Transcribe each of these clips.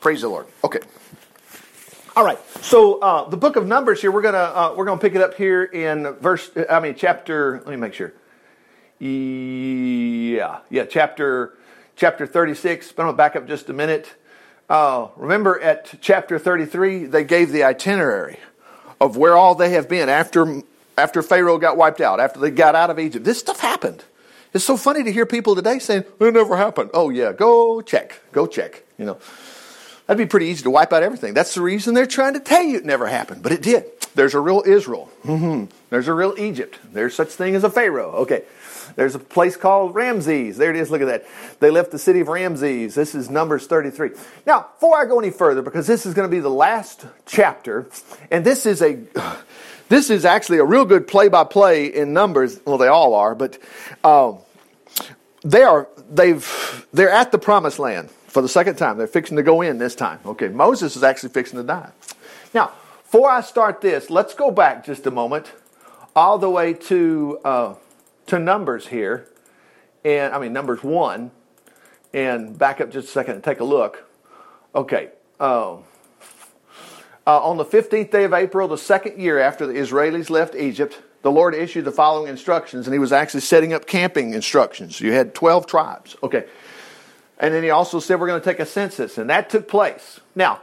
Praise the Lord. Okay. All right. So uh, the book of Numbers here, we're gonna uh, we're gonna pick it up here in verse. I mean, chapter. Let me make sure. Yeah, yeah, chapter chapter thirty six. But I'm gonna back up just a minute. Uh, remember, at chapter thirty three, they gave the itinerary of where all they have been after after Pharaoh got wiped out, after they got out of Egypt. This stuff happened. It's so funny to hear people today saying, "It never happened." Oh yeah, go check, go check. You know. That'd be pretty easy to wipe out everything. That's the reason they're trying to tell you it never happened, but it did. There's a real Israel. Mm-hmm. There's a real Egypt. There's such thing as a Pharaoh. Okay. There's a place called Ramses. There it is. Look at that. They left the city of Ramses. This is Numbers 33. Now, before I go any further, because this is going to be the last chapter, and this is a this is actually a real good play-by-play in Numbers. Well, they all are, but um, they are they've they're at the promised land for the second time. They're fixing to go in this time. Okay, Moses is actually fixing to die. Now, before I start this, let's go back just a moment, all the way to uh, to Numbers here, and I mean Numbers one, and back up just a second and take a look. Okay. Uh, uh, on the 15th day of April, the second year after the Israelis left Egypt, the Lord issued the following instructions, and He was actually setting up camping instructions. You had 12 tribes. Okay. And then he also said we're going to take a census, and that took place. Now,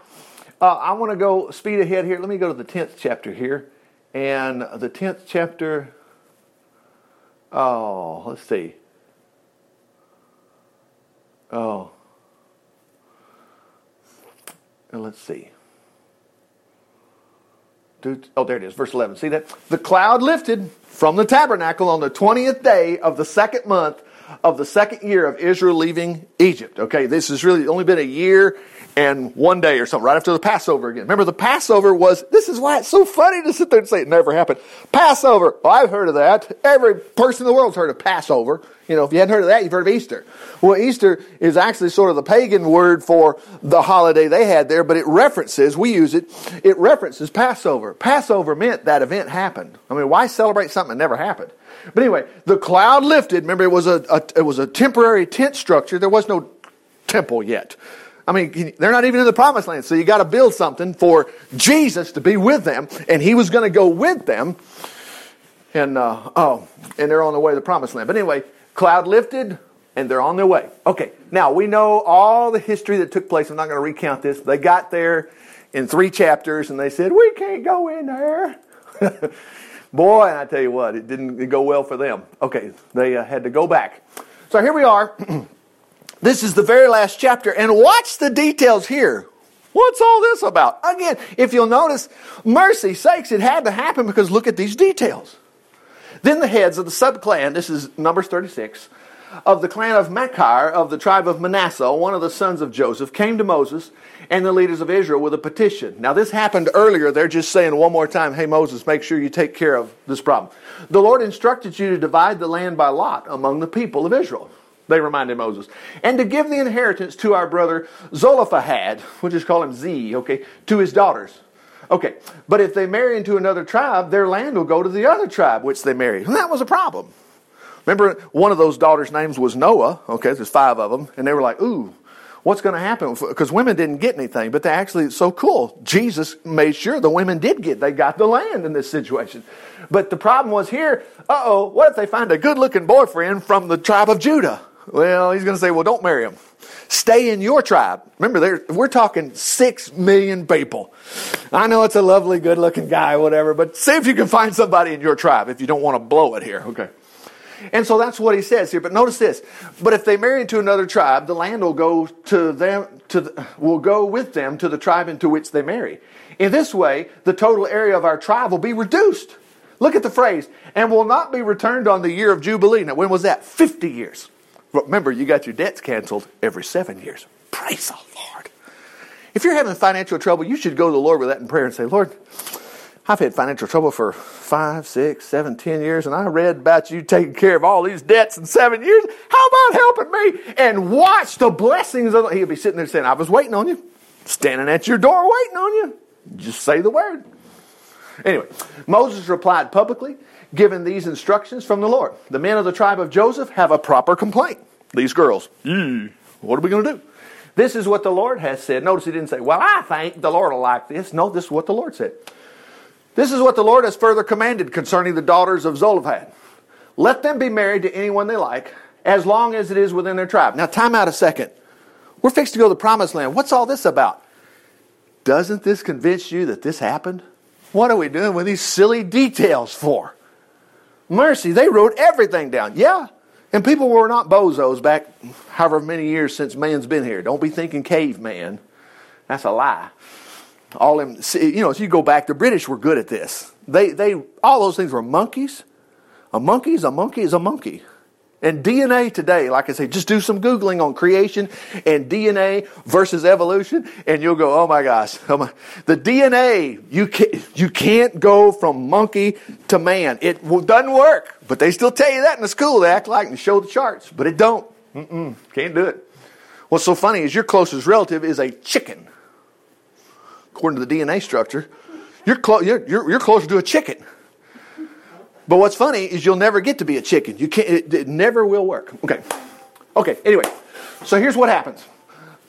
uh, I want to go speed ahead here. Let me go to the 10th chapter here. And the 10th chapter, oh, let's see. Oh, and let's see. Oh, there it is, verse 11. See that? The cloud lifted from the tabernacle on the 20th day of the second month of the second year of Israel leaving Egypt. Okay, this has really only been a year and one day or something, right after the Passover again. Remember, the Passover was, this is why it's so funny to sit there and say it never happened. Passover, well, I've heard of that. Every person in the world's heard of Passover. You know, if you hadn't heard of that, you've heard of Easter. Well, Easter is actually sort of the pagan word for the holiday they had there, but it references, we use it, it references Passover. Passover meant that event happened. I mean, why celebrate something that never happened? But anyway, the cloud lifted. Remember, it was a, a it was a temporary tent structure. There was no temple yet. I mean, they're not even in the promised land. So you got to build something for Jesus to be with them. And he was going to go with them. And, uh, oh, and they're on their way to the promised land. But anyway, cloud lifted and they're on their way. Okay, now we know all the history that took place. I'm not going to recount this. They got there in three chapters and they said, We can't go in there. Boy, and I tell you what, it didn't go well for them. Okay, they uh, had to go back. So here we are. This is the very last chapter, and watch the details here. What's all this about? Again, if you'll notice, mercy sakes, it had to happen because look at these details. Then the heads of the subclan, this is Numbers 36, of the clan of Machir of the tribe of Manasseh, one of the sons of Joseph, came to Moses and the leaders of Israel with a petition. Now, this happened earlier. They're just saying one more time, hey, Moses, make sure you take care of this problem. The Lord instructed you to divide the land by lot among the people of Israel. They reminded Moses. And to give the inheritance to our brother Zelophehad, we'll just call him Z, okay, to his daughters. Okay, but if they marry into another tribe, their land will go to the other tribe which they married. And that was a problem. Remember, one of those daughters' names was Noah. Okay, there's five of them. And they were like, ooh, what's going to happen? Because women didn't get anything, but they actually, it's so cool. Jesus made sure the women did get, they got the land in this situation. But the problem was here, uh oh, what if they find a good looking boyfriend from the tribe of Judah? Well, he's going to say, well, don't marry him. Stay in your tribe. Remember, we're talking six million people. I know it's a lovely, good looking guy, whatever, but see if you can find somebody in your tribe if you don't want to blow it here. Okay. And so that's what he says here. But notice this. But if they marry into another tribe, the land will go to them, to the, will go with them to the tribe into which they marry. In this way, the total area of our tribe will be reduced. Look at the phrase, and will not be returned on the year of Jubilee. Now, when was that? 50 years. Remember, you got your debts canceled every seven years. Praise the Lord. If you're having financial trouble, you should go to the Lord with that in prayer and say, Lord, I've had financial trouble for five, six, seven, ten years, and I read about you taking care of all these debts in seven years. How about helping me? And watch the blessings of the, he'll be sitting there saying, I was waiting on you, standing at your door waiting on you. Just say the word. Anyway, Moses replied publicly given these instructions from the Lord. The men of the tribe of Joseph have a proper complaint. These girls, what are we going to do? This is what the Lord has said. Notice he didn't say, Well, I think the Lord will like this. No, this is what the Lord said. This is what the Lord has further commanded concerning the daughters of Zelophehad. Let them be married to anyone they like, as long as it is within their tribe. Now, time out a second. We're fixed to go to the promised land. What's all this about? Doesn't this convince you that this happened? What are we doing with these silly details for? Mercy, they wrote everything down. Yeah. And people were not bozos back however many years since man's been here. Don't be thinking caveman. That's a lie. All them, you know, if you go back, the British were good at this. They, they, all those things were monkeys. A monkey is a monkey is a monkey. And DNA today, like I say, just do some Googling on creation and DNA versus evolution, and you'll go, oh my gosh. Oh my. The DNA, you can't, you can't go from monkey to man. It doesn't work. But they still tell you that in the school. They act like and show the charts, but it don't. Mm-mm, can't do it. What's so funny is your closest relative is a chicken. According to the DNA structure, you're, clo- you're, you're, you're closer to a chicken. But what's funny is you'll never get to be a chicken. You can't. It, it never will work. Okay. Okay. Anyway, so here's what happens.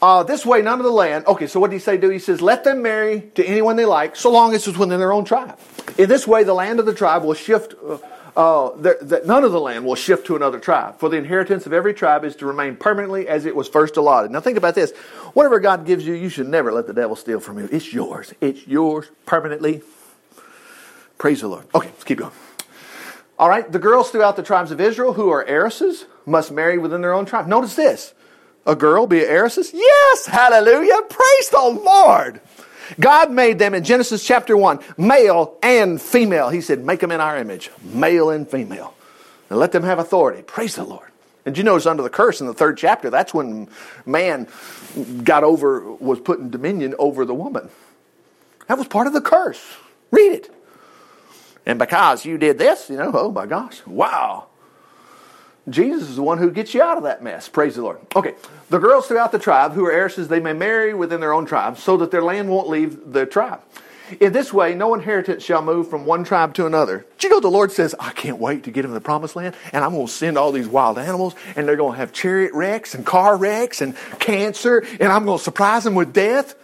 Uh, this way, none of the land. Okay, so what did he say? Do he says, let them marry to anyone they like, so long as it's within their own tribe. In this way, the land of the tribe will shift. Uh, uh, that none of the land will shift to another tribe. For the inheritance of every tribe is to remain permanently as it was first allotted. Now think about this. Whatever God gives you, you should never let the devil steal from you. It's yours. It's yours permanently. Praise the Lord. Okay, let's keep going. All right, the girls throughout the tribes of Israel who are heiresses must marry within their own tribe. Notice this. A girl be an heiress? Yes, hallelujah. Praise the Lord. God made them in Genesis chapter 1, male and female. He said, make them in our image, male and female. And let them have authority. Praise the Lord. And you notice under the curse in the third chapter, that's when man got over, was put in dominion over the woman. That was part of the curse. Read it. And because you did this, you know, oh my gosh, wow. Jesus is the one who gets you out of that mess. Praise the Lord. Okay, the girls throughout the tribe who are heiresses, they may marry within their own tribe so that their land won't leave the tribe. In this way, no inheritance shall move from one tribe to another. Do you know the Lord says, I can't wait to get into the promised land, and I'm going to send all these wild animals, and they're going to have chariot wrecks and car wrecks and cancer, and I'm going to surprise them with death?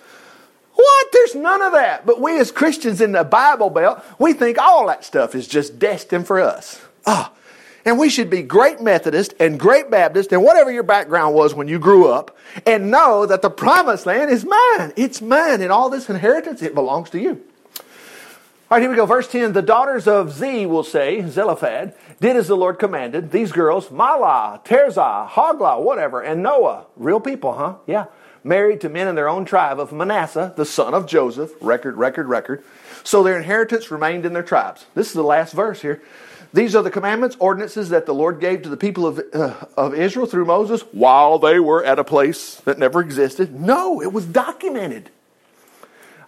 What? There's none of that. But we as Christians in the Bible Belt, we think all that stuff is just destined for us. Ah. Oh, and we should be great Methodist and great Baptist and whatever your background was when you grew up and know that the promised land is mine. It's mine. And all this inheritance, it belongs to you. All right, here we go. Verse 10 The daughters of Z will say, Zelophehad, did as the Lord commanded. These girls, Mahlah, Tirzah, Hoglah, whatever, and Noah, real people, huh? Yeah married to men in their own tribe of Manasseh, the son of Joseph. Record, record, record. So their inheritance remained in their tribes. This is the last verse here. These are the commandments, ordinances that the Lord gave to the people of, uh, of Israel through Moses while they were at a place that never existed. No, it was documented.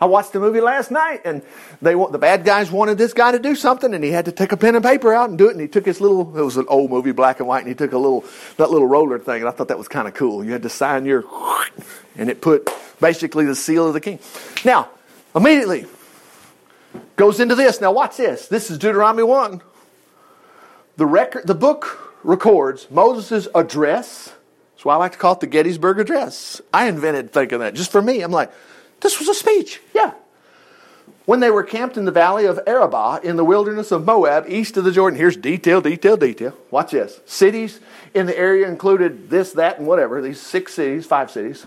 I watched the movie last night, and they the bad guys wanted this guy to do something, and he had to take a pen and paper out and do it. And he took his little it was an old movie, black and white, and he took a little that little roller thing, and I thought that was kind of cool. You had to sign your, and it put basically the seal of the king. Now, immediately goes into this. Now, watch this. This is Deuteronomy one. The record, the book records Moses' address. That's why I like to call it the Gettysburg Address. I invented thinking that just for me. I'm like. This was a speech, yeah. When they were camped in the valley of Arabah in the wilderness of Moab, east of the Jordan. Here's detail, detail, detail. Watch this. Cities in the area included this, that, and whatever. These six cities, five cities,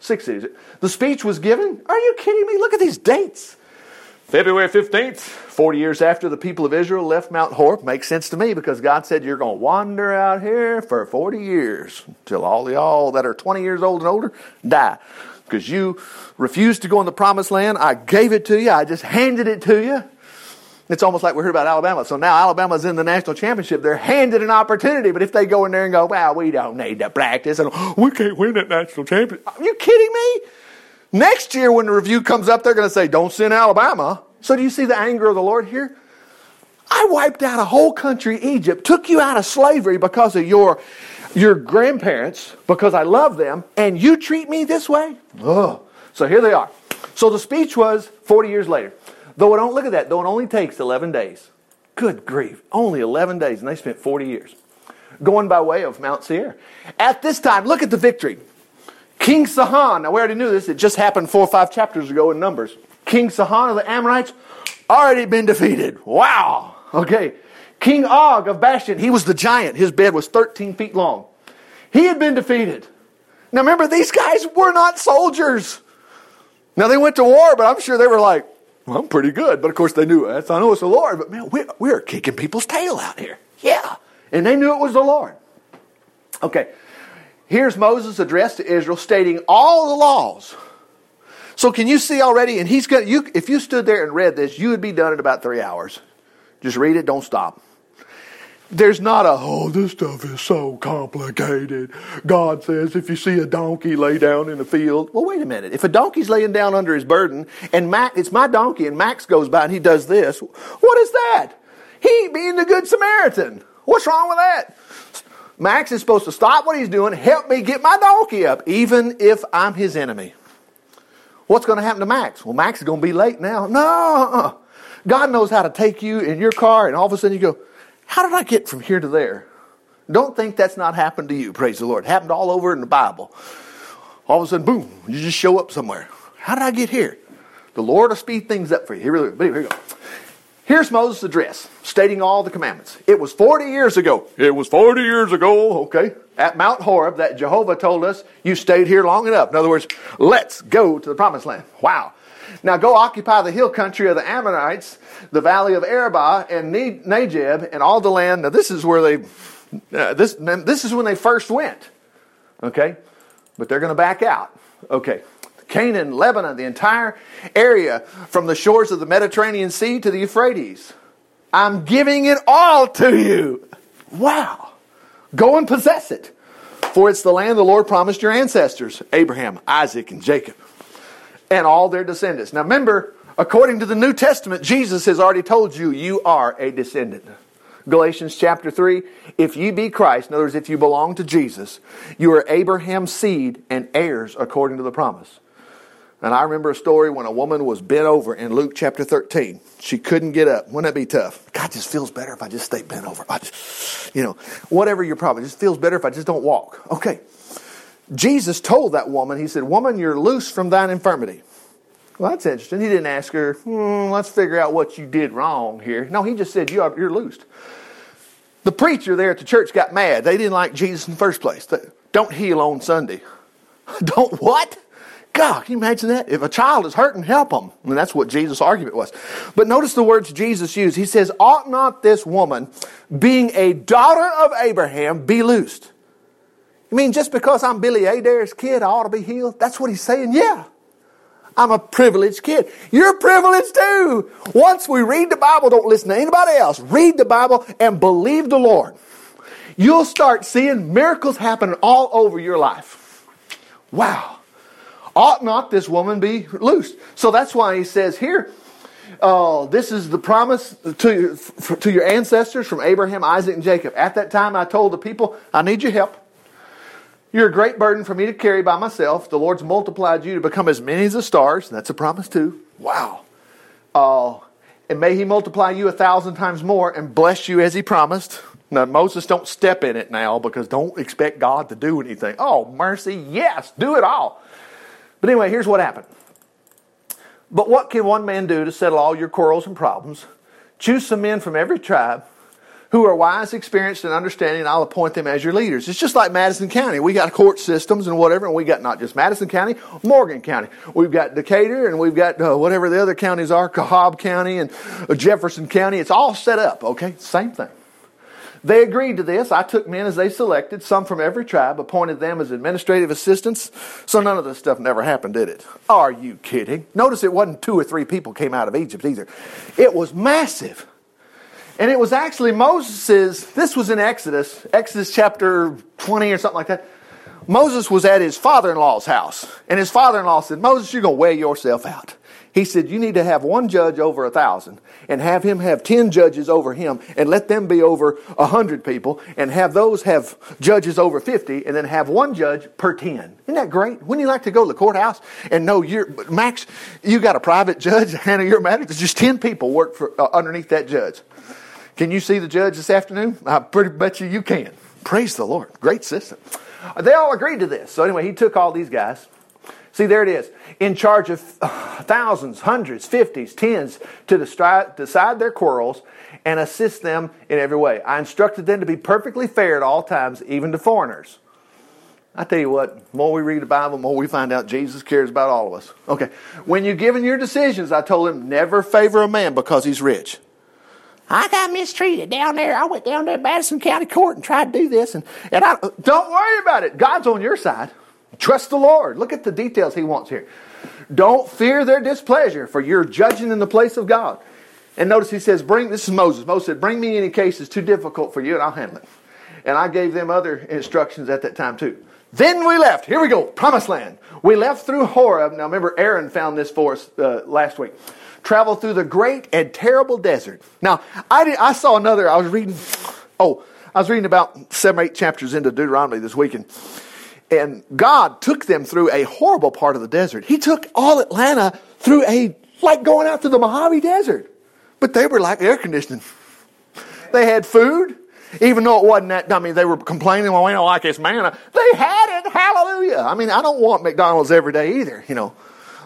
six cities. The speech was given. Are you kidding me? Look at these dates. February 15th, 40 years after the people of Israel left Mount Horeb. Makes sense to me because God said you're going to wander out here for 40 years until all y'all that are 20 years old and older die because you refused to go in the promised land. I gave it to you. I just handed it to you. It's almost like we heard about Alabama. So now Alabama's in the national championship. They're handed an opportunity, but if they go in there and go, well, we don't need to practice, and we can't win that national championship. Are you kidding me? Next year, when the review comes up, they're going to say, don't send Alabama. So do you see the anger of the Lord here? I wiped out a whole country, Egypt, took you out of slavery because of your your grandparents because I love them, and you treat me this way? Ugh. So here they are. So the speech was 40 years later. Though it don't look at that, though it only takes 11 days. Good grief, only 11 days, and they spent 40 years going by way of Mount Seir. At this time, look at the victory. King Sihon, now we already knew this, it just happened four or five chapters ago in Numbers. King Sihon of the Amorites already been defeated. Wow. Okay. King Og of Bashan, he was the giant. His bed was 13 feet long. He had been defeated. Now remember, these guys were not soldiers. Now they went to war, but I'm sure they were like, well, I'm pretty good. But of course they knew, I know it's the Lord, but man, we're, we're kicking people's tail out here. Yeah. And they knew it was the Lord. Okay. Here's Moses' address to Israel stating all the laws. So can you see already? And he's going you if you stood there and read this, you would be done in about three hours. Just read it, don't stop. There's not a, oh, this stuff is so complicated. God says if you see a donkey lay down in the field, well, wait a minute. If a donkey's laying down under his burden and Max, it's my donkey and Max goes by and he does this, what is that? He being the good Samaritan. What's wrong with that? Max is supposed to stop what he's doing, help me get my donkey up, even if I'm his enemy. What's going to happen to Max? Well, Max is going to be late now. No. God knows how to take you in your car, and all of a sudden you go, How did I get from here to there? Don't think that's not happened to you, praise the Lord. It happened all over in the Bible. All of a sudden, boom, you just show up somewhere. How did I get here? The Lord will speed things up for you. Here we go. Here's Moses' address, stating all the commandments. It was 40 years ago. It was 40 years ago, okay, at Mount Horeb that Jehovah told us, you stayed here long enough. In other words, let's go to the promised land. Wow. Now go occupy the hill country of the Ammonites, the valley of Arabah and Negeb, and all the land. Now this is where they, uh, this, this is when they first went, okay? But they're going to back out. Okay. Canaan, Lebanon, the entire area from the shores of the Mediterranean Sea to the Euphrates. I'm giving it all to you. Wow. Go and possess it. For it's the land the Lord promised your ancestors, Abraham, Isaac, and Jacob, and all their descendants. Now remember, according to the New Testament, Jesus has already told you, you are a descendant. Galatians chapter 3 If ye be Christ, in other words, if you belong to Jesus, you are Abraham's seed and heirs according to the promise. And I remember a story when a woman was bent over in Luke chapter 13. She couldn't get up. Wouldn't that be tough? God just feels better if I just stay bent over. I just, you know, whatever your problem, just feels better if I just don't walk. Okay. Jesus told that woman, He said, Woman, you're loose from thine infirmity. Well, that's interesting. He didn't ask her, hmm, let's figure out what you did wrong here. No, he just said, you are, you're loosed. The preacher there at the church got mad. They didn't like Jesus in the first place. Don't heal on Sunday. Don't what? God, can you imagine that? If a child is hurting, help them. And that's what Jesus' argument was. But notice the words Jesus used. He says, Ought not this woman, being a daughter of Abraham, be loosed? You mean just because I'm Billy Adair's kid, I ought to be healed? That's what he's saying? Yeah. I'm a privileged kid. You're privileged too. Once we read the Bible, don't listen to anybody else. Read the Bible and believe the Lord. You'll start seeing miracles happening all over your life. Wow. Ought not this woman be loosed? So that's why he says here, uh, this is the promise to, to your ancestors from Abraham, Isaac, and Jacob. At that time, I told the people, I need your help. You're a great burden for me to carry by myself. The Lord's multiplied you to become as many as the stars. And that's a promise, too. Wow. Uh, and may He multiply you a thousand times more and bless you as He promised. Now, Moses, don't step in it now because don't expect God to do anything. Oh, mercy, yes, do it all. But anyway, here's what happened. But what can one man do to settle all your quarrels and problems? Choose some men from every tribe who are wise, experienced, and understanding, and I'll appoint them as your leaders. It's just like Madison County. We got court systems and whatever, and we got not just Madison County, Morgan County. We've got Decatur, and we've got uh, whatever the other counties are, Cobb County and Jefferson County. It's all set up, okay? Same thing. They agreed to this. I took men as they selected, some from every tribe, appointed them as administrative assistants. So none of this stuff never happened, did it? Are you kidding? Notice it wasn't two or three people came out of Egypt either. It was massive. And it was actually Moses's, this was in Exodus, Exodus chapter 20 or something like that. Moses was at his father in law's house. And his father in law said, Moses, you're going to weigh yourself out. He said, You need to have one judge over a thousand and have him have ten judges over him and let them be over a hundred people and have those have judges over fifty and then have one judge per ten. Isn't that great? Wouldn't you like to go to the courthouse and know you're, Max, you got a private judge handle your matter? There's just ten people work for, uh, underneath that judge. Can you see the judge this afternoon? I pretty bet you you can. Praise the Lord. Great system. They all agreed to this. So anyway, he took all these guys. See, there it is. In charge of thousands, hundreds, fifties, tens to decide their quarrels and assist them in every way. I instructed them to be perfectly fair at all times, even to foreigners. I tell you what, the more we read the Bible, the more we find out Jesus cares about all of us. Okay. When you're giving your decisions, I told him, never favor a man because he's rich. I got mistreated down there. I went down there to Madison County Court and tried to do this. And, and I, don't worry about it. God's on your side. Trust the Lord. Look at the details he wants here. Don't fear their displeasure, for you're judging in the place of God. And notice he says, Bring this is Moses. Moses said, Bring me any cases too difficult for you, and I'll handle it. And I gave them other instructions at that time too. Then we left. Here we go. Promised land. We left through Horeb. Now remember, Aaron found this for us uh, last week. Traveled through the great and terrible desert. Now, I, did, I saw another, I was reading, oh, I was reading about seven or eight chapters into Deuteronomy this weekend. And God took them through a horrible part of the desert. He took all Atlanta through a, like going out to the Mojave Desert. But they were like air conditioning. They had food. Even though it wasn't that, I mean, they were complaining, well, we don't like this manna. They had it. Hallelujah. I mean, I don't want McDonald's every day either, you know.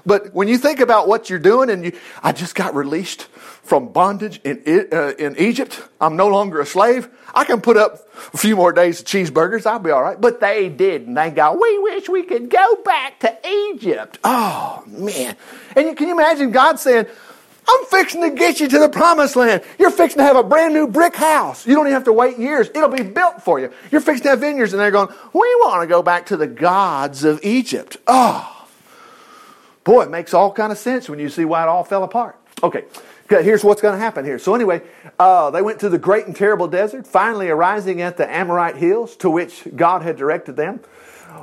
But when you think about what you're doing and you, I just got released from bondage in, uh, in Egypt. I'm no longer a slave. I can put up a few more days of cheeseburgers. I'll be all right. But they didn't. They go, we wish we could go back to Egypt. Oh, man. And can you imagine God saying, I'm fixing to get you to the promised land. You're fixing to have a brand new brick house. You don't even have to wait years. It'll be built for you. You're fixing to have vineyards, and they're going, We want to go back to the gods of Egypt. Oh, boy, it makes all kind of sense when you see why it all fell apart. Okay, here's what's going to happen here. So, anyway, uh, they went to the great and terrible desert, finally arising at the Amorite hills to which God had directed them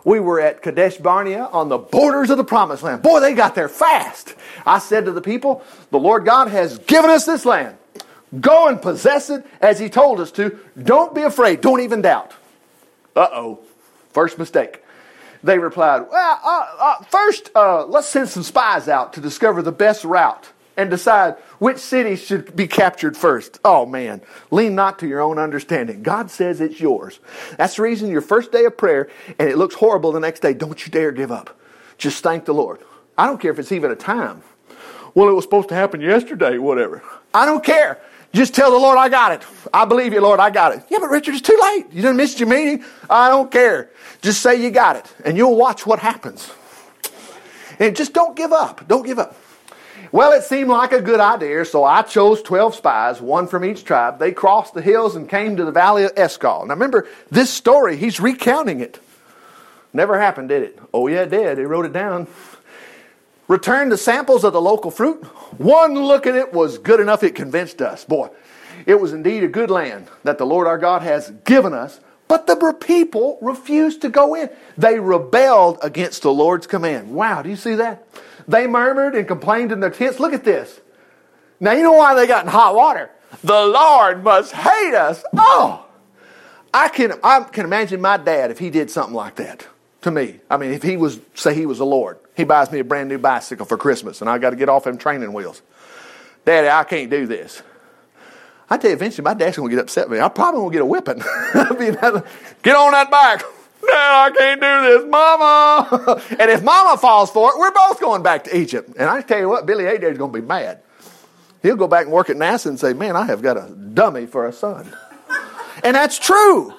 we were at Kadesh Barnea on the borders of the promised land. Boy, they got there fast. I said to the people, The Lord God has given us this land. Go and possess it as He told us to. Don't be afraid. Don't even doubt. Uh oh. First mistake. They replied, Well, uh, uh, first, uh, let's send some spies out to discover the best route and decide which city should be captured first. Oh man, lean not to your own understanding. God says it's yours. That's the reason your first day of prayer and it looks horrible the next day. Don't you dare give up. Just thank the Lord. I don't care if it's even a time. Well, it was supposed to happen yesterday, whatever. I don't care. Just tell the Lord, I got it. I believe you, Lord, I got it. Yeah, but Richard, it's too late. You done missed your meeting. I don't care. Just say you got it, and you'll watch what happens. And just don't give up. Don't give up. Well, it seemed like a good idea, so I chose 12 spies, one from each tribe. They crossed the hills and came to the valley of Eshcol. Now remember, this story, he's recounting it. Never happened, did it? Oh, yeah, it did. He wrote it down. Returned the samples of the local fruit. One look at it was good enough, it convinced us. Boy, it was indeed a good land that the Lord our God has given us, but the people refused to go in. They rebelled against the Lord's command. Wow, do you see that? They murmured and complained in their tents. Look at this. Now, you know why they got in hot water? The Lord must hate us. Oh, I can, I can imagine my dad if he did something like that to me. I mean, if he was, say he was the Lord, he buys me a brand new bicycle for Christmas and I got to get off them training wheels. Daddy, I can't do this. I tell you, eventually my dad's going to get upset with me. I probably won't get a whipping. get on that bike. Dad, I can't do this, Mama. and if Mama falls for it, we're both going back to Egypt. And I tell you what, Billy Adaire's going to be mad. He'll go back and work at NASA and say, Man, I have got a dummy for a son. and that's true.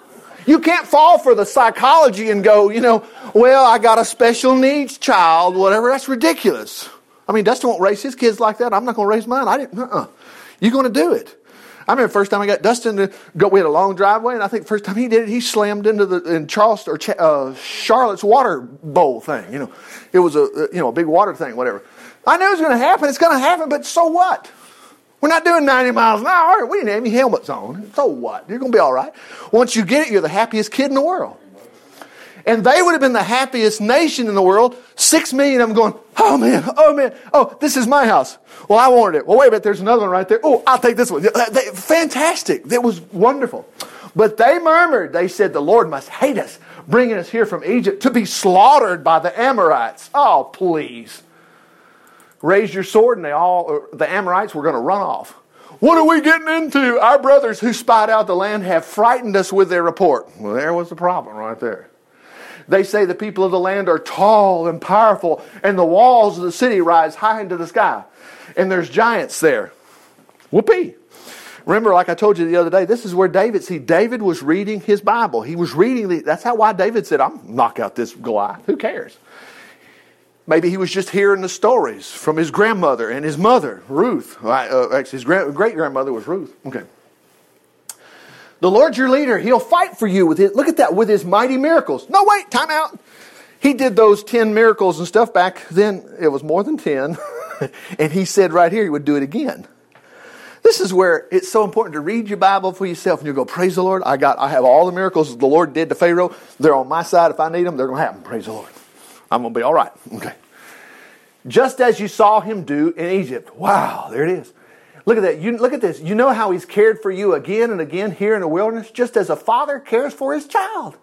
You can't fall for the psychology and go, you know, well, I got a special needs child, whatever. That's ridiculous. I mean, Dustin won't raise his kids like that. I'm not going to raise mine. I didn't. Uh-uh. You're going to do it. I remember first time I got Dustin to go. We had a long driveway, and I think first time he did it, he slammed into the in Charleston or uh, Charlotte's water bowl thing. You know, it was a you know a big water thing, whatever. I knew it was going to happen. It's going to happen, but so what? We're not doing 90 miles an hour. We didn't have any helmets on. So what? You're going to be all right. Once you get it, you're the happiest kid in the world. And they would have been the happiest nation in the world. Six million of them going, oh man, oh man, oh, this is my house. Well, I wanted it. Well, wait a minute, there's another one right there. Oh, I'll take this one. Fantastic. That was wonderful. But they murmured. They said, the Lord must hate us, bringing us here from Egypt to be slaughtered by the Amorites. Oh, please. Raise your sword, and they all, uh, the Amorites were going to run off. What are we getting into? Our brothers who spied out the land have frightened us with their report. Well, there was the problem right there. They say the people of the land are tall and powerful, and the walls of the city rise high into the sky. And there's giants there. Whoopee. Remember, like I told you the other day, this is where David, see, David was reading his Bible. He was reading the, that's how why David said, I'm knock out this Goliath. Who cares? Maybe he was just hearing the stories from his grandmother and his mother, Ruth. Uh, actually, his great grandmother was Ruth. Okay. The Lord's your leader. He'll fight for you with it. Look at that, with his mighty miracles. No, wait, time out. He did those 10 miracles and stuff back then. It was more than 10. and he said right here he would do it again. This is where it's so important to read your Bible for yourself and you go, Praise the Lord. I got I have all the miracles the Lord did to Pharaoh. They're on my side. If I need them, they're gonna happen. Praise the Lord. I'm gonna be all right. Okay. Just as you saw him do in Egypt. Wow, there it is. Look at that. You look at this. You know how he's cared for you again and again here in the wilderness, just as a father cares for his child.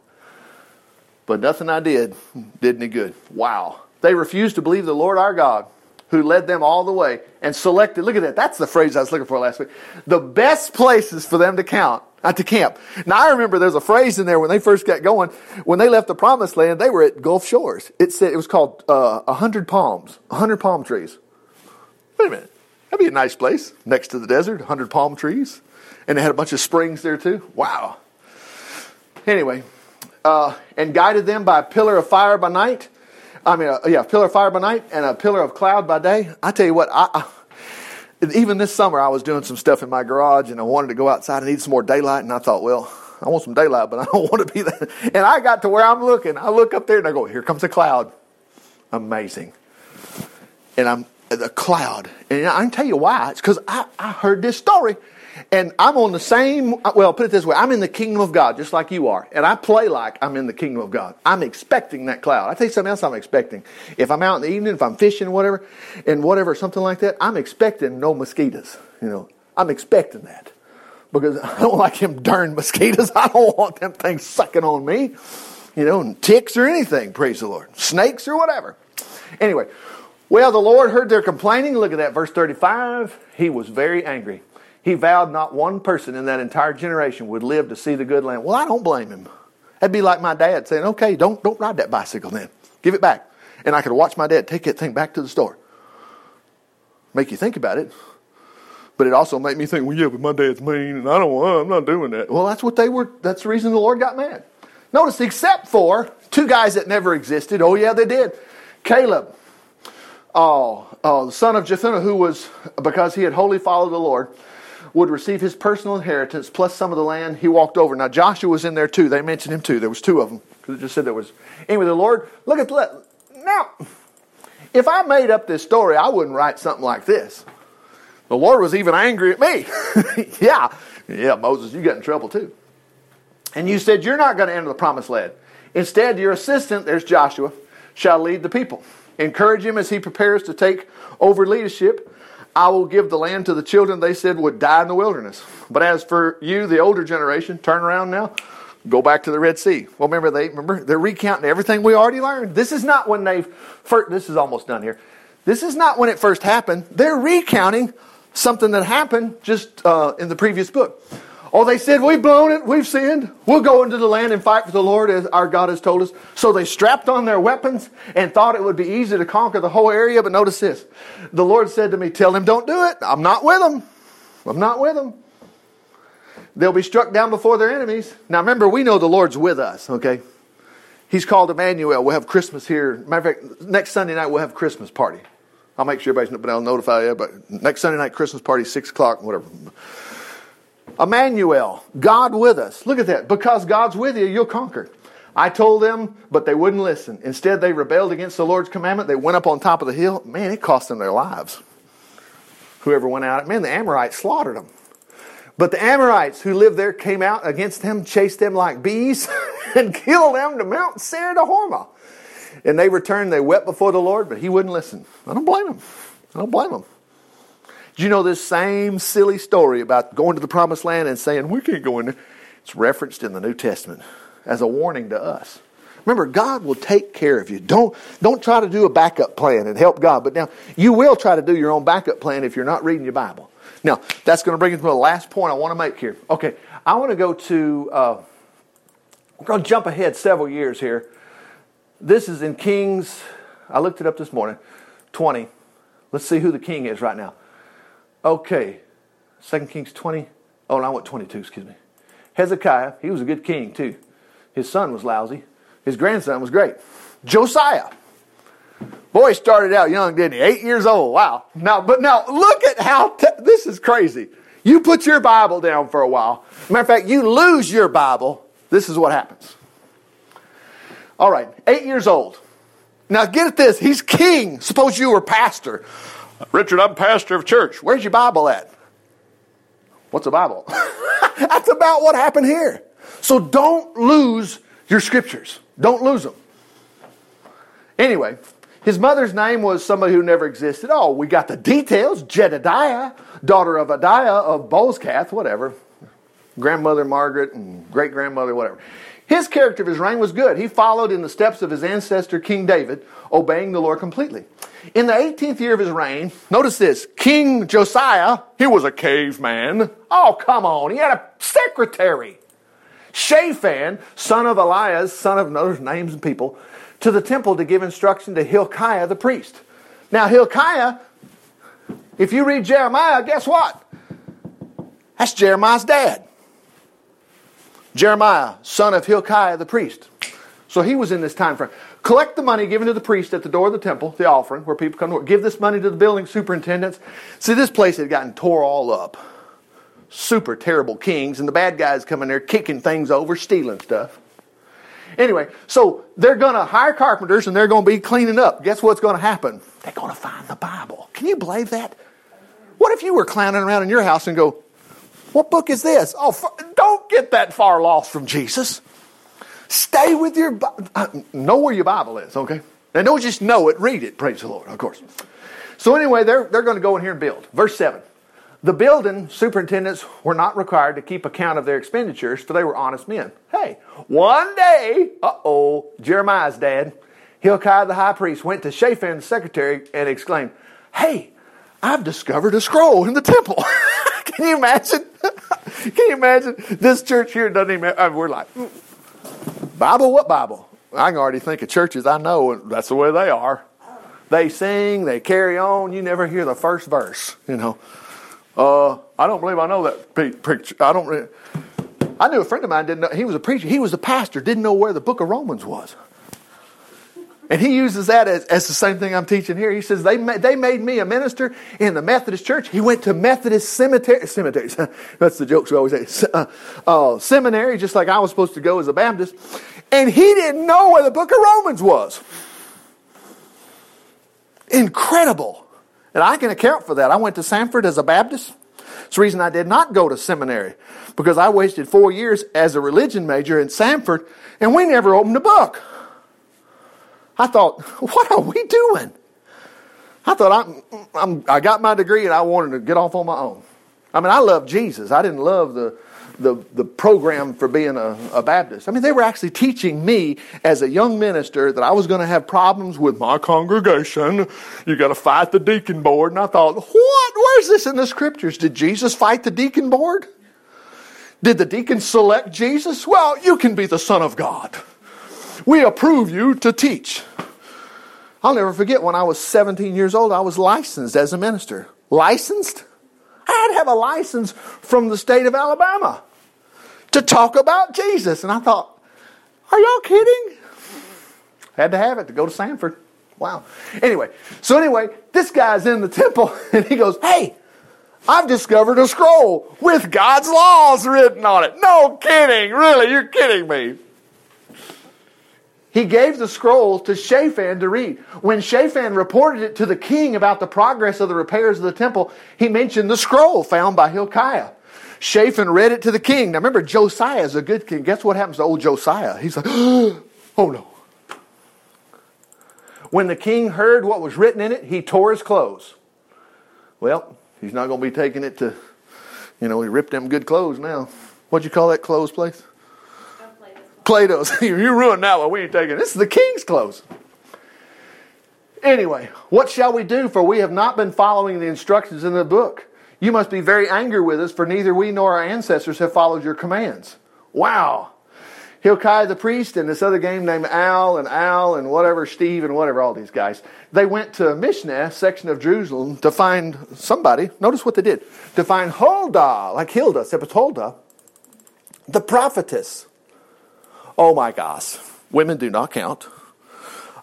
But nothing I did did any good. Wow. They refused to believe the Lord our God who led them all the way and selected. Look at that. That's the phrase I was looking for last week. The best places for them to count, not to camp. Now I remember there's a phrase in there when they first got going. When they left the promised land, they were at Gulf Shores. It said it was called uh, a uh, hundred palms, a hundred palm trees. Wait a minute. That'd be a nice place next to the desert, a hundred palm trees, and they had a bunch of springs there too. Wow. Anyway, uh, and guided them by a pillar of fire by night I mean, uh, yeah, pillar of fire by night and a pillar of cloud by day. I tell you what, I, I, even this summer I was doing some stuff in my garage and I wanted to go outside and need some more daylight. And I thought, well, I want some daylight, but I don't want to be that. And I got to where I'm looking. I look up there and I go, here comes a cloud. Amazing. And I'm the cloud. And I can tell you why. It's because I, I heard this story and I'm on the same, well, put it this way I'm in the kingdom of God, just like you are. And I play like I'm in the kingdom of God. I'm expecting that cloud. I tell you something else I'm expecting. If I'm out in the evening, if I'm fishing, whatever, and whatever, something like that, I'm expecting no mosquitoes. You know, I'm expecting that. Because I don't like them darn mosquitoes. I don't want them things sucking on me. You know, and ticks or anything, praise the Lord. Snakes or whatever. Anyway, well, the Lord heard their complaining. Look at that, verse 35. He was very angry. He vowed not one person in that entire generation would live to see the good land. Well, I don't blame him. That'd be like my dad saying, okay, don't, don't ride that bicycle then. Give it back. And I could watch my dad take that thing back to the store. Make you think about it. But it also made me think, well, yeah, but my dad's mean and I don't want, I'm not doing that. Well, that's what they were, that's the reason the Lord got mad. Notice, except for two guys that never existed. Oh, yeah, they did. Caleb, oh, oh the son of Jephunneh, who was, because he had wholly followed the Lord, would receive his personal inheritance plus some of the land he walked over. Now Joshua was in there too. They mentioned him too. There was two of them because it just said there was. Anyway, the Lord look at the now. If I made up this story, I wouldn't write something like this. The Lord was even angry at me. yeah, yeah, Moses, you got in trouble too. And you said you're not going to enter the promised land. Instead, your assistant, there's Joshua, shall lead the people. Encourage him as he prepares to take over leadership I will give the land to the children they said would die in the wilderness. But as for you, the older generation, turn around now, go back to the Red Sea. Well, remember they remember they're recounting everything we already learned. This is not when they've first. This is almost done here. This is not when it first happened. They're recounting something that happened just uh, in the previous book. Oh, they said, We've blown it, we've sinned, we'll go into the land and fight for the Lord as our God has told us. So they strapped on their weapons and thought it would be easy to conquer the whole area. But notice this the Lord said to me, Tell them, don't do it. I'm not with them. I'm not with them. They'll be struck down before their enemies. Now remember, we know the Lord's with us, okay? He's called Emmanuel. We'll have Christmas here. Matter of fact, next Sunday night we'll have Christmas party. I'll make sure everybody's, but I'll notify you. But next Sunday night Christmas party, six o'clock, whatever. Emmanuel, God with us. Look at that. Because God's with you, you'll conquer. I told them, but they wouldn't listen. Instead, they rebelled against the Lord's commandment. They went up on top of the hill. Man, it cost them their lives. Whoever went out, man, the Amorites slaughtered them. But the Amorites who lived there came out against them, chased them like bees, and killed them to Mount Seir to Hormah. And they returned, they wept before the Lord, but he wouldn't listen. I don't blame him. I don't blame him. Do you know this same silly story about going to the promised land and saying, we can't go in there? It's referenced in the New Testament as a warning to us. Remember, God will take care of you. Don't, don't try to do a backup plan and help God. But now, you will try to do your own backup plan if you're not reading your Bible. Now, that's going to bring us to the last point I want to make here. Okay, I want to go to, uh, we're going to jump ahead several years here. This is in Kings, I looked it up this morning, 20. Let's see who the king is right now. Okay, 2 Kings 20. Oh, no, I went 22, excuse me. Hezekiah, he was a good king too. His son was lousy. His grandson was great. Josiah. Boy, started out young, didn't he? Eight years old. Wow. Now, but now look at how te- this is crazy. You put your Bible down for a while. Matter of fact, you lose your Bible. This is what happens. All right, eight years old. Now get at this. He's king. Suppose you were pastor. Richard, I'm pastor of church. Where's your Bible at? What's a Bible? That's about what happened here. So don't lose your scriptures. Don't lose them. Anyway, his mother's name was somebody who never existed. Oh, we got the details. Jedediah, daughter of Adiah of Bozkath, whatever. Grandmother Margaret and great grandmother, whatever. His character of his reign was good. He followed in the steps of his ancestor King David, obeying the Lord completely. In the 18th year of his reign, notice this King Josiah, he was a caveman. Oh, come on. He had a secretary. Shaphan, son of Elias, son of other names and people, to the temple to give instruction to Hilkiah the priest. Now, Hilkiah, if you read Jeremiah, guess what? That's Jeremiah's dad. Jeremiah, son of Hilkiah the priest. So he was in this time frame. Collect the money given to the priest at the door of the temple, the offering, where people come to work. Give this money to the building superintendents. See, this place had gotten tore all up. Super terrible kings, and the bad guys coming there kicking things over, stealing stuff. Anyway, so they're going to hire carpenters and they're going to be cleaning up. Guess what's going to happen? They're going to find the Bible. Can you believe that? What if you were clowning around in your house and go, What book is this? Oh, don't get that far lost from Jesus. Stay with your uh, know where your Bible is, okay? And don't just know it, read it, praise the Lord, of course. So anyway, they're, they're going to go in here and build. Verse 7. The building superintendents were not required to keep account of their expenditures, for they were honest men. Hey, one day, uh oh, Jeremiah's dad, Hilkiah the high priest, went to Shaphan the secretary and exclaimed, Hey, I've discovered a scroll in the temple. Can you imagine? Can you imagine? This church here doesn't even, mean, we're like, Bible? What Bible? I can already think of churches I know, and that's the way they are. They sing, they carry on, you never hear the first verse, you know. Uh, I don't believe I know that preacher. I don't. I knew a friend of mine didn't know. He was a preacher. He was a pastor. Didn't know where the book of Romans was. And he uses that as, as the same thing I'm teaching here. He says, they, they made me a minister in the Methodist church. He went to Methodist cemetery, cemeteries. That's the jokes we always say. Uh, uh, seminary, just like I was supposed to go as a Baptist. And he didn't know where the book of Romans was. Incredible. And I can account for that. I went to Samford as a Baptist. It's the reason I did not go to seminary because I wasted four years as a religion major in Samford and we never opened a book. I thought, what are we doing? I thought I'm, I'm, i got my degree and I wanted to get off on my own. I mean, I love Jesus. I didn't love the the, the program for being a, a Baptist. I mean, they were actually teaching me as a young minister that I was going to have problems with my congregation. You got to fight the deacon board. And I thought, what? Where's this in the scriptures? Did Jesus fight the deacon board? Did the deacon select Jesus? Well, you can be the Son of God. We approve you to teach. I'll never forget when I was 17 years old, I was licensed as a minister. Licensed? I had to have a license from the state of Alabama to talk about Jesus. And I thought, are y'all kidding? Had to have it to go to Samford. Wow. Anyway, so anyway, this guy's in the temple and he goes, Hey, I've discovered a scroll with God's laws written on it. No kidding. Really, you're kidding me. He gave the scroll to Shaphan to read. When Shaphan reported it to the king about the progress of the repairs of the temple, he mentioned the scroll found by Hilkiah. Shaphan read it to the king. Now remember, Josiah is a good king. Guess what happens to old Josiah? He's like, oh no. When the king heard what was written in it, he tore his clothes. Well, he's not going to be taking it to, you know, he ripped them good clothes now. What'd you call that clothes place? Plato's. you ruined that one. We ain't taking. This is the king's clothes. Anyway, what shall we do? For we have not been following the instructions in the book. You must be very angry with us, for neither we nor our ancestors have followed your commands. Wow. Hilkiah the priest and this other game named Al and Al and whatever, Steve and whatever, all these guys, they went to Mishnah, section of Jerusalem, to find somebody. Notice what they did. To find Huldah, like Hilda, except Huldah, the prophetess. Oh my gosh. Women do not count.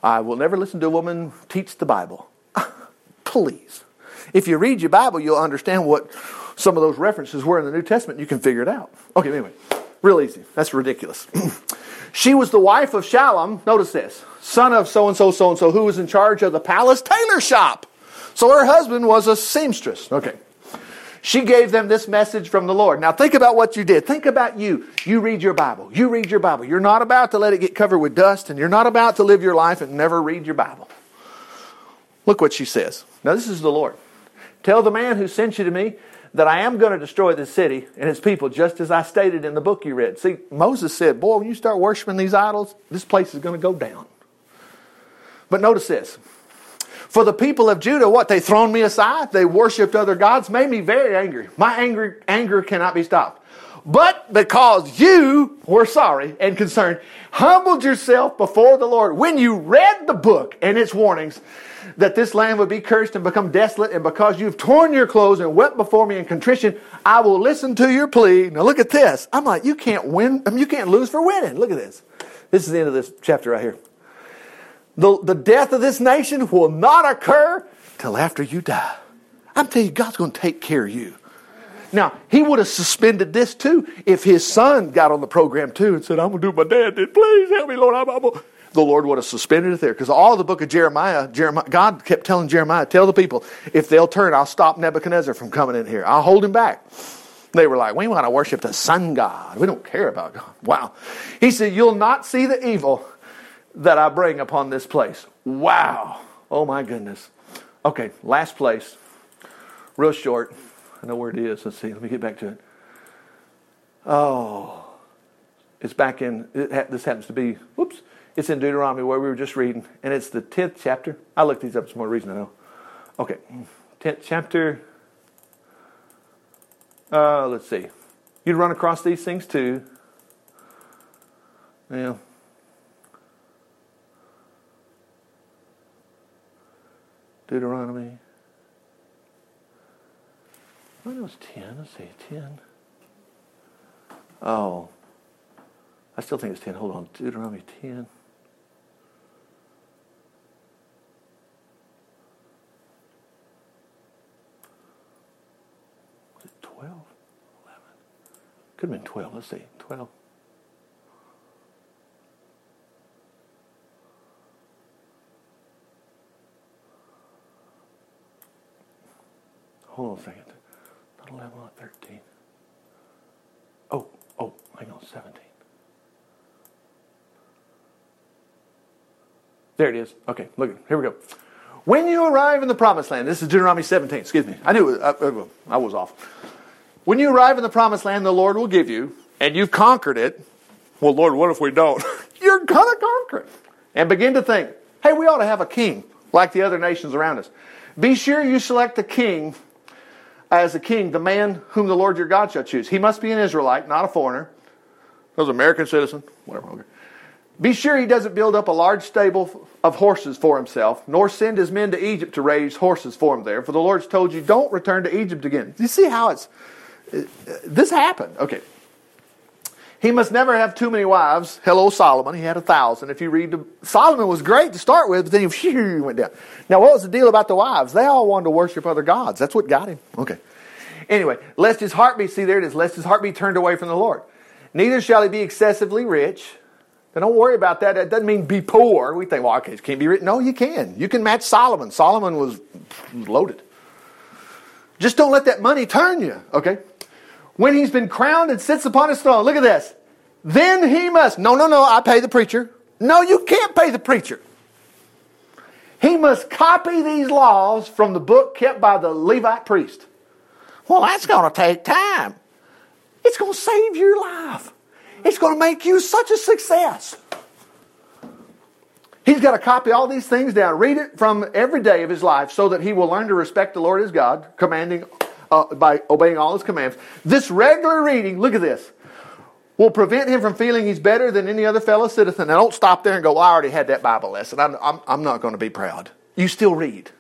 I will never listen to a woman teach the Bible. Please. If you read your Bible, you'll understand what some of those references were in the New Testament. You can figure it out. Okay, anyway. Real easy. That's ridiculous. she was the wife of Shallum, notice this, son of so and so, so and so, who was in charge of the palace tailor shop. So her husband was a seamstress. Okay. She gave them this message from the Lord. Now think about what you did. Think about you. You read your Bible. You read your Bible. You're not about to let it get covered with dust, and you're not about to live your life and never read your Bible. Look what she says. Now, this is the Lord. Tell the man who sent you to me that I am going to destroy this city and its people, just as I stated in the book you read. See, Moses said, Boy, when you start worshiping these idols, this place is going to go down. But notice this. For the people of Judah, what? They thrown me aside. They worshiped other gods, made me very angry. My anger, anger cannot be stopped. But because you were sorry and concerned, humbled yourself before the Lord, when you read the book and its warnings, that this land would be cursed and become desolate, and because you've torn your clothes and wept before me in contrition, I will listen to your plea. Now look at this. I'm like, you can't win, I mean, you can't lose for winning. Look at this. This is the end of this chapter right here. The, the death of this nation will not occur till after you die. I'm telling you, God's going to take care of you. Now, he would have suspended this too if his son got on the program too and said, I'm going to do what my dad did. Please help me, Lord. I'm, I'm, the Lord would have suspended it there. Because all the book of Jeremiah, Jeremiah, God kept telling Jeremiah, tell the people, if they'll turn, I'll stop Nebuchadnezzar from coming in here. I'll hold him back. They were like, we want to worship the sun god. We don't care about God. Wow. He said, you'll not see the evil that I bring upon this place. Wow. Oh my goodness. Okay, last place. Real short. I know where it is. Let's see. Let me get back to it. Oh, it's back in. It, this happens to be. Whoops. It's in Deuteronomy where we were just reading, and it's the 10th chapter. I looked these up for more reason, I know. Okay, 10th chapter. Uh, let's see. You'd run across these things too. Yeah. Deuteronomy. I know it's 10. Let's see, 10. Oh. I still think it's 10. Hold on. Deuteronomy 10. Could have been 12. Let's see. 12. Hold on a second. Not 11, not 13. Oh, oh, hang on, 17. There it is. Okay, look, here we go. When you arrive in the promised land, this is Deuteronomy 17, excuse me. I knew I, I was off. When you arrive in the promised land the Lord will give you, and you've conquered it, well, Lord, what if we don't? You're going to conquer it. And begin to think, hey, we ought to have a king like the other nations around us. Be sure you select a king as a king, the man whom the Lord your God shall choose. He must be an Israelite, not a foreigner. He was an American citizen, whatever. Be sure he doesn't build up a large stable of horses for himself, nor send his men to Egypt to raise horses for him there. For the Lord's told you, don't return to Egypt again. You see how it's uh, this happened. Okay. He must never have too many wives. Hello, Solomon. He had a thousand. If you read, the, Solomon was great to start with, but then he went down. Now, what was the deal about the wives? They all wanted to worship other gods. That's what got him. Okay. Anyway, lest his heart be, see, there it is, lest his heart be turned away from the Lord. Neither shall he be excessively rich. Now, don't worry about that. That doesn't mean be poor. We think, well, okay, can't be rich. No, you can. You can match Solomon. Solomon was loaded. Just don't let that money turn you, okay? When he's been crowned and sits upon his throne. Look at this. Then he must. No, no, no, I pay the preacher. No, you can't pay the preacher. He must copy these laws from the book kept by the Levite priest. Well, that's going to take time. It's going to save your life. It's going to make you such a success. He's got to copy all these things down, read it from every day of his life so that he will learn to respect the Lord his God, commanding uh, by obeying all his commands. This regular reading, look at this, will prevent him from feeling he's better than any other fellow citizen. Now, don't stop there and go, well, I already had that Bible lesson. I'm, I'm, I'm not going to be proud. You still read.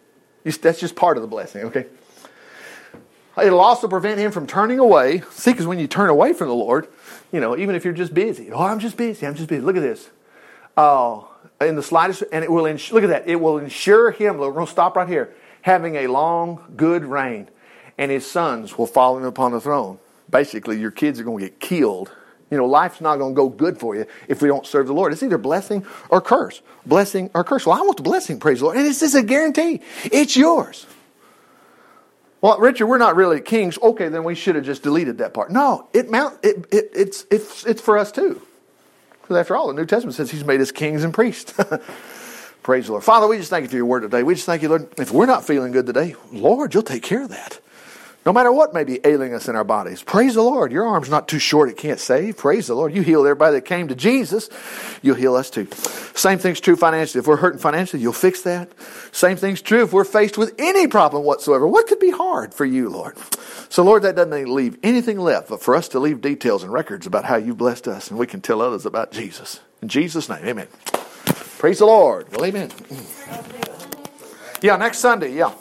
You, that's just part of the blessing, okay? It'll also prevent him from turning away. See, because when you turn away from the Lord, you know, even if you're just busy, oh, I'm just busy, I'm just busy. Look at this. Oh, in the slightest, and it will, ins- look at that, it will ensure him, we're going to stop right here, having a long, good reign, and his sons will follow him upon the throne. Basically, your kids are going to get killed you know, life's not going to go good for you if we don't serve the Lord. It's either blessing or curse. Blessing or curse. Well, I want the blessing, praise the Lord. And it's just a guarantee. It's yours. Well, Richard, we're not really kings. Okay, then we should have just deleted that part. No, it mount it, it it's it's it's for us too. Because after all, the New Testament says He's made us kings and priests. Praise the Lord. Father, we just thank you for your word today. We just thank you, Lord. If we're not feeling good today, Lord, you'll take care of that. No matter what may be ailing us in our bodies. Praise the Lord. Your arm's not too short, it can't save. Praise the Lord. You healed everybody that came to Jesus. You'll heal us too. Same thing's true financially. If we're hurting financially, you'll fix that. Same thing's true if we're faced with any problem whatsoever. What could be hard for you, Lord? So, Lord, that doesn't leave anything left but for us to leave details and records about how you blessed us, and we can tell others about Jesus. In Jesus' name, amen. Praise the Lord. Well, amen. Yeah, next Sunday, yeah.